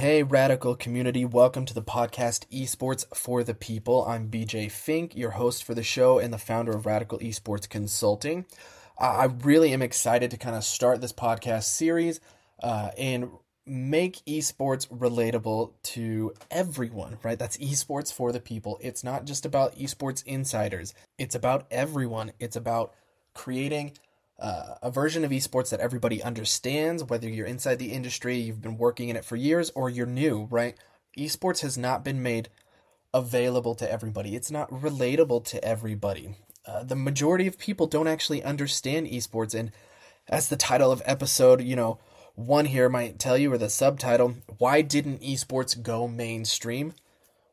Hey, radical community, welcome to the podcast Esports for the People. I'm BJ Fink, your host for the show and the founder of Radical Esports Consulting. I really am excited to kind of start this podcast series uh, and make esports relatable to everyone, right? That's esports for the people. It's not just about esports insiders, it's about everyone. It's about creating uh, a version of esports that everybody understands, whether you're inside the industry, you've been working in it for years, or you're new, right? Esports has not been made available to everybody, it's not relatable to everybody. Uh, the majority of people don't actually understand esports, and as the title of episode, you know, one here might tell you, or the subtitle, why didn't esports go mainstream?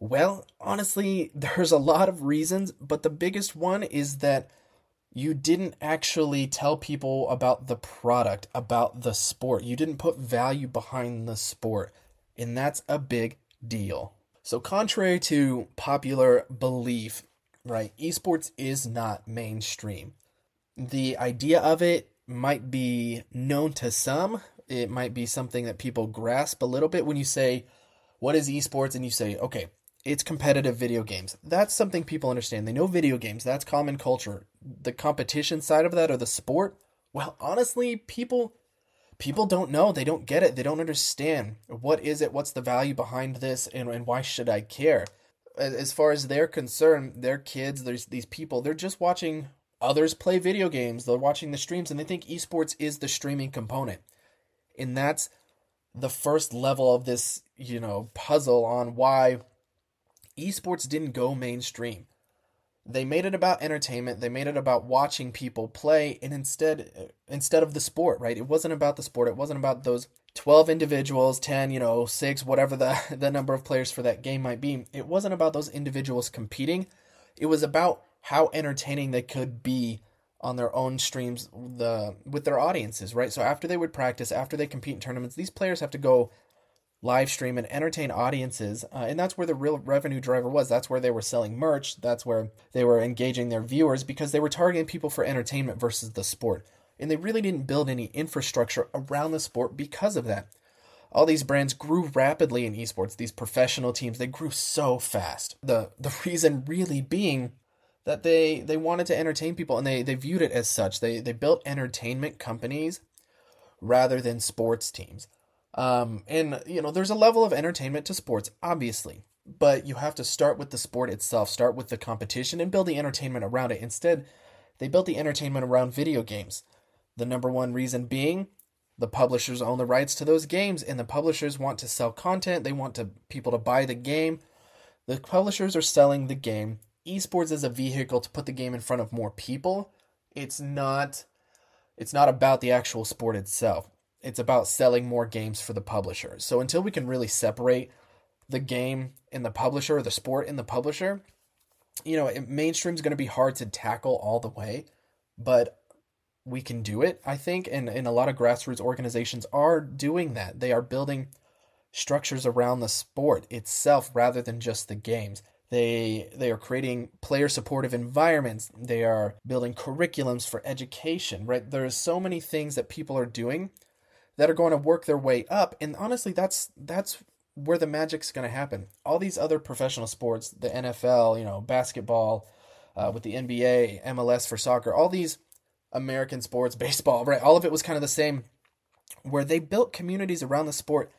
Well, honestly, there's a lot of reasons, but the biggest one is that you didn't actually tell people about the product, about the sport. You didn't put value behind the sport. And that's a big deal. So, contrary to popular belief, right, esports is not mainstream. The idea of it might be known to some. It might be something that people grasp a little bit when you say, What is esports? And you say, Okay, it's competitive video games. That's something people understand. They know video games. That's common culture. The competition side of that or the sport, well, honestly, people people don't know. They don't get it. They don't understand. What is it? What's the value behind this and, and why should I care? As far as they're concerned, their kids, there's these people, they're just watching others play video games. They're watching the streams and they think esports is the streaming component. And that's the first level of this, you know, puzzle on why esports didn't go mainstream. They made it about entertainment, they made it about watching people play and instead uh, instead of the sport, right? It wasn't about the sport. It wasn't about those 12 individuals, 10, you know, 6, whatever the the number of players for that game might be. It wasn't about those individuals competing. It was about how entertaining they could be on their own streams the with their audiences, right? So after they would practice, after they compete in tournaments, these players have to go live stream and entertain audiences. Uh, and that's where the real revenue driver was. That's where they were selling merch. That's where they were engaging their viewers because they were targeting people for entertainment versus the sport. And they really didn't build any infrastructure around the sport because of that. All these brands grew rapidly in esports. These professional teams, they grew so fast. The the reason really being that they they wanted to entertain people and they they viewed it as such. They they built entertainment companies rather than sports teams. Um, and you know, there's a level of entertainment to sports, obviously, but you have to start with the sport itself, start with the competition, and build the entertainment around it. Instead, they built the entertainment around video games. The number one reason being the publishers own the rights to those games, and the publishers want to sell content. They want to people to buy the game. The publishers are selling the game. Esports is a vehicle to put the game in front of more people. It's not. It's not about the actual sport itself it's about selling more games for the publisher. So until we can really separate the game and the publisher the sport and the publisher, you know, mainstream is going to be hard to tackle all the way, but we can do it, I think. And, and a lot of grassroots organizations are doing that. They are building structures around the sport itself rather than just the games. They they are creating player supportive environments. They are building curriculums for education, right? There's so many things that people are doing that are going to work their way up. And honestly, that's that's where the magic's going to happen. All these other professional sports, the NFL, you know, basketball, uh, with the NBA, MLS for soccer, all these American sports, baseball, right? All of it was kind of the same, where they built communities around the sport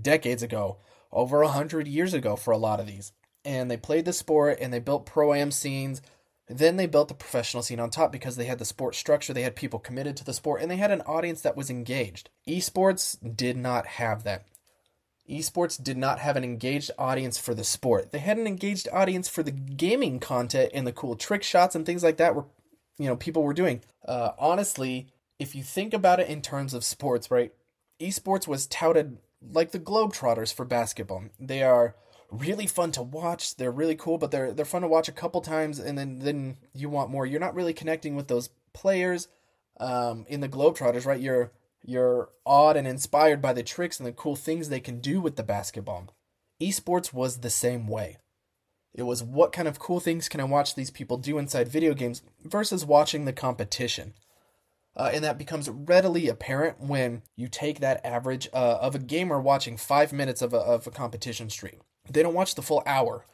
decades ago, over a hundred years ago for a lot of these, and they played the sport and they built pro am scenes then they built the professional scene on top because they had the sport structure, they had people committed to the sport, and they had an audience that was engaged. Esports did not have that. Esports did not have an engaged audience for the sport. They had an engaged audience for the gaming content and the cool trick shots and things like that were you know people were doing. Uh, honestly, if you think about it in terms of sports, right? Esports was touted like the Globetrotters for basketball. They are really fun to watch. They're really cool, but they're they're fun to watch a couple times, and then then you want more. You're not really connecting with those players um, in the Globetrotters, right? You're you're awed and inspired by the tricks and the cool things they can do with the basketball. Esports was the same way. It was what kind of cool things can I watch these people do inside video games versus watching the competition. Uh, and that becomes readily apparent when you take that average uh, of a gamer watching five minutes of a, of a competition stream. They don't watch the full hour.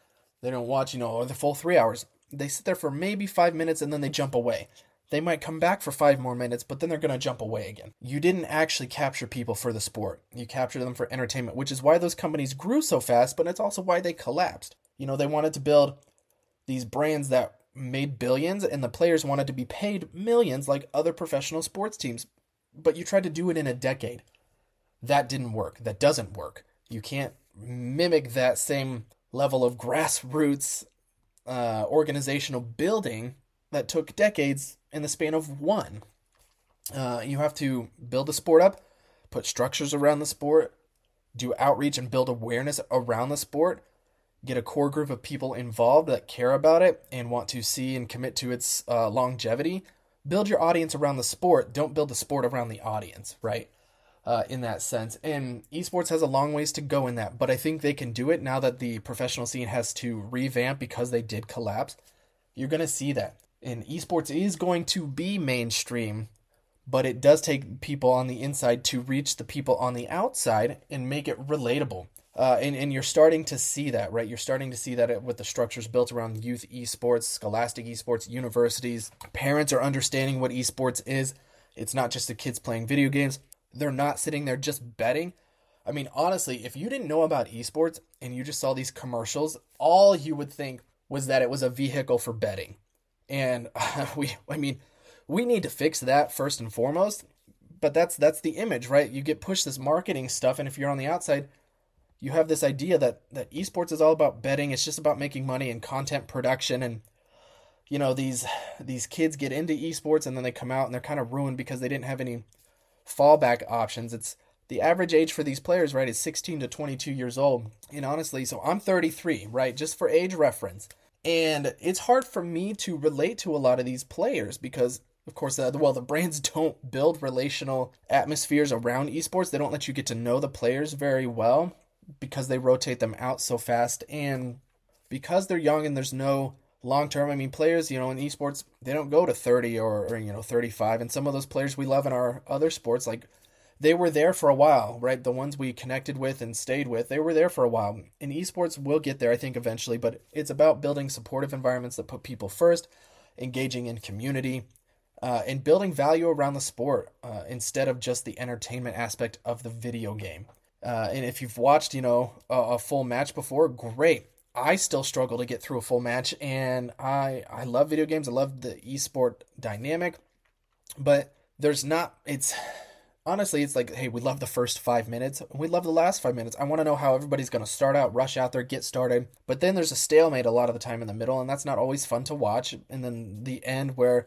They don't watch, you know, the full three hours. They sit there for maybe five minutes and then they jump away. They might come back for five more minutes, but then they're going to jump away again. You didn't actually capture people for the sport. You captured them for entertainment, which is why those companies grew so fast, but it's also why they collapsed. You know, they wanted to build these brands that made billions and the players wanted to be paid millions like other professional sports teams. But you tried to do it in a decade. That didn't work. That doesn't work. You can't mimic that same level of grassroots uh, organizational building that took decades in the span of one. Uh, you have to build the sport up, put structures around the sport, do outreach and build awareness around the sport, get a core group of people involved that care about it and want to see and commit to its uh, longevity. Build your audience around the sport. Don't build the sport around the audience, right? Uh, in that sense. And esports has a long ways to go in that, but I think they can do it now that the professional scene has to revamp because they did collapse. You're going to see that. And esports is going to be mainstream, but it does take people on the inside to reach the people on the outside and make it relatable. Uh, and, and you're starting to see that, right? You're starting to see that with the structures built around youth esports, scholastic esports, universities. Parents are understanding what esports is. It's not just the kids playing video games. They're not sitting there just betting. I mean, honestly, if you didn't know about esports and you just saw these commercials, all you would think was that it was a vehicle for betting. And we, I mean, we need to fix that first and foremost. But that's that's the image, right? You get pushed this marketing stuff, and if you're on the outside, you have this idea that that esports is all about betting. It's just about making money and content production and you know these these kids get into esports and then they come out and they're kind of ruined because they didn't have any fallback options. It's the average age for these players, right, is 16 to 22 years old. And honestly, so I'm 33, right, just for age reference. And it's hard for me to relate to a lot of these players because of course, uh, well, the brands don't build relational atmospheres around esports. They don't let you get to know the players very well because they rotate them out so fast and because they're young and there's no long term. I mean, players, you know, in esports, they don't go to 30 or, or, you know, 35. And some of those players we love in our other sports, like they were there for a while, right? The ones we connected with and stayed with, they were there for a while. In esports, we'll get there, I think, eventually, but it's about building supportive environments that put people first, engaging in community, uh, and building value around the sport uh, instead of just the entertainment aspect of the video game. Uh, and if you've watched, you know, a, a, full match before, great. I still struggle to get through a full match, and I I love video games. I love the esport dynamic, but there's not. It's honestly, it's like, hey, we love the first five minutes. We love the last five minutes. I want to know how everybody's going to start out, rush out there, get started. But then there's a stalemate a lot of the time in the middle, and that's not always fun to watch. And then the end where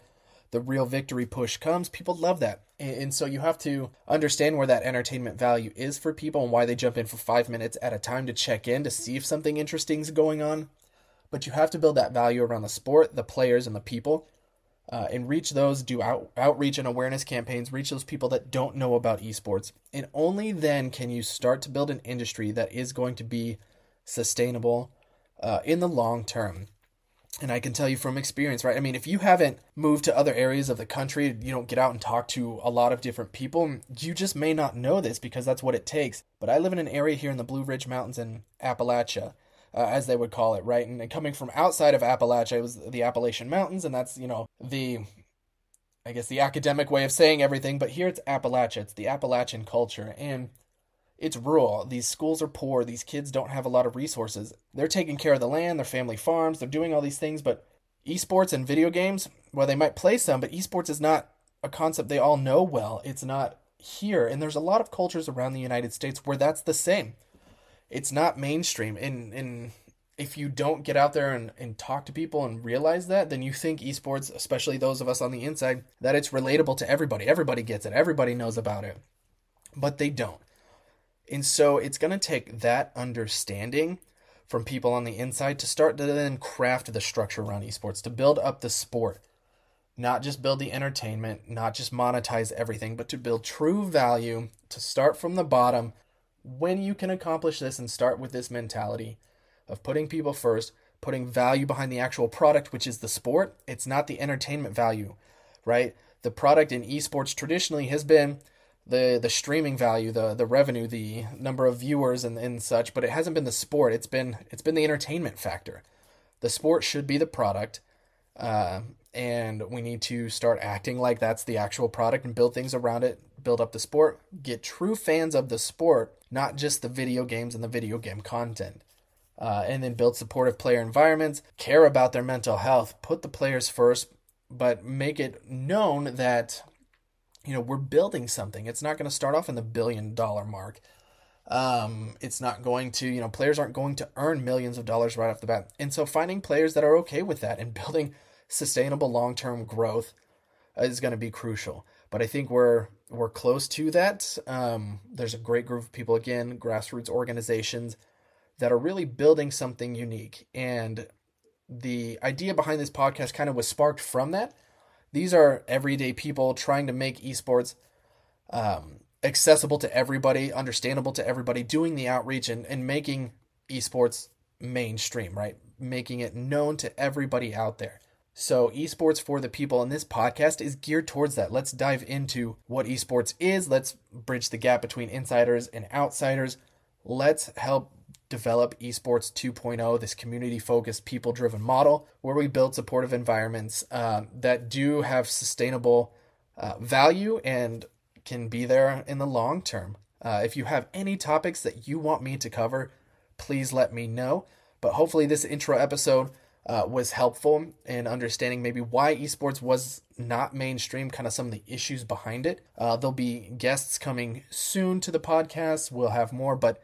the real victory push comes, people love that. And so you have to understand where that entertainment value is for people and why they jump in for five minutes at a time to check in to see if something interesting is going on. But you have to build that value around the sport, the players, and the people. Uh, and reach those, do out, outreach and awareness campaigns, reach those people that don't know about esports. And only then can you start to build an industry that is going to be sustainable uh, in the long term and I can tell you from experience, right? I mean, if you haven't moved to other areas of the country, you don't get out and talk to a lot of different people, you just may not know this because that's what it takes. But I live in an area here in the Blue Ridge Mountains in Appalachia, uh, as they would call it, right? And coming from outside of Appalachia, it was the Appalachian Mountains, and that's, you know, the, I guess, the academic way of saying everything. But here it's Appalachia, it's the Appalachian culture. And it's rural. These schools are poor. These kids don't have a lot of resources. They're taking care of the land, their family farms, they're doing all these things, but esports and video games, well, they might play some, but esports is not a concept they all know well. It's not here. And there's a lot of cultures around the United States where that's the same. It's not mainstream. And, and if you don't get out there and, and talk to people and realize that, then you think esports, especially those of us on the inside, that it's relatable to everybody. Everybody gets it, everybody knows about it. But they don't. And so it's going to take that understanding from people on the inside to start to then craft the structure around esports, to build up the sport, not just build the entertainment, not just monetize everything, but to build true value, to start from the bottom. When you can accomplish this and start with this mentality of putting people first, putting value behind the actual product, which is the sport, it's not the entertainment value, right? the product in esports traditionally has been the the streaming value, the the revenue, the number of viewers and, and such, but it hasn't been the sport. It's been it's been the entertainment factor. The sport should be the product, uh, and we need to start acting like that's the actual product and build things around it. Build up the sport, get true fans of the sport, not just the video games and the video game content. Uh, and then build supportive player environments, care about their mental health, put the players first, but make it known that you know we're building something. It's not going to start off in the billion dollar mark. Um, it's not going to, you know, players aren't going to earn millions of dollars right off the bat. And so finding players that are okay with that and building sustainable long term growth is going to be crucial. But I think we're we're close to that. Um, there's a great group of people again, grassroots organizations that are really building something unique. And the idea behind this podcast kind of was sparked from that. These are everyday people trying to make esports um, accessible to everybody, understandable to everybody, doing the outreach and, and making esports mainstream, right? Making it known to everybody out there. So, esports for the people, and this podcast is geared towards that. Let's dive into what esports is. Let's bridge the gap between insiders and outsiders. Let's help develop esports 2.0 this community focused people driven model where we build supportive environments uh, that do have sustainable uh, value and can be there in the long term uh, if you have any topics that you want me to cover please let me know but hopefully this intro episode uh, was helpful in understanding maybe why esports was not mainstream, kind of some of the issues behind it. Uh, there'll be guests coming soon to the podcast. We'll have more, but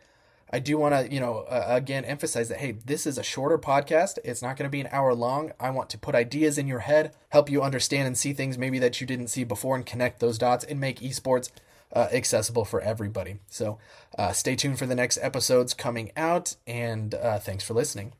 I do want to, you know, uh, again emphasize that hey, this is a shorter podcast. It's not going to be an hour long. I want to put ideas in your head, help you understand and see things maybe that you didn't see before, and connect those dots and make esports uh, accessible for everybody. So, uh, stay tuned for the next episodes coming out, and uh, thanks for listening.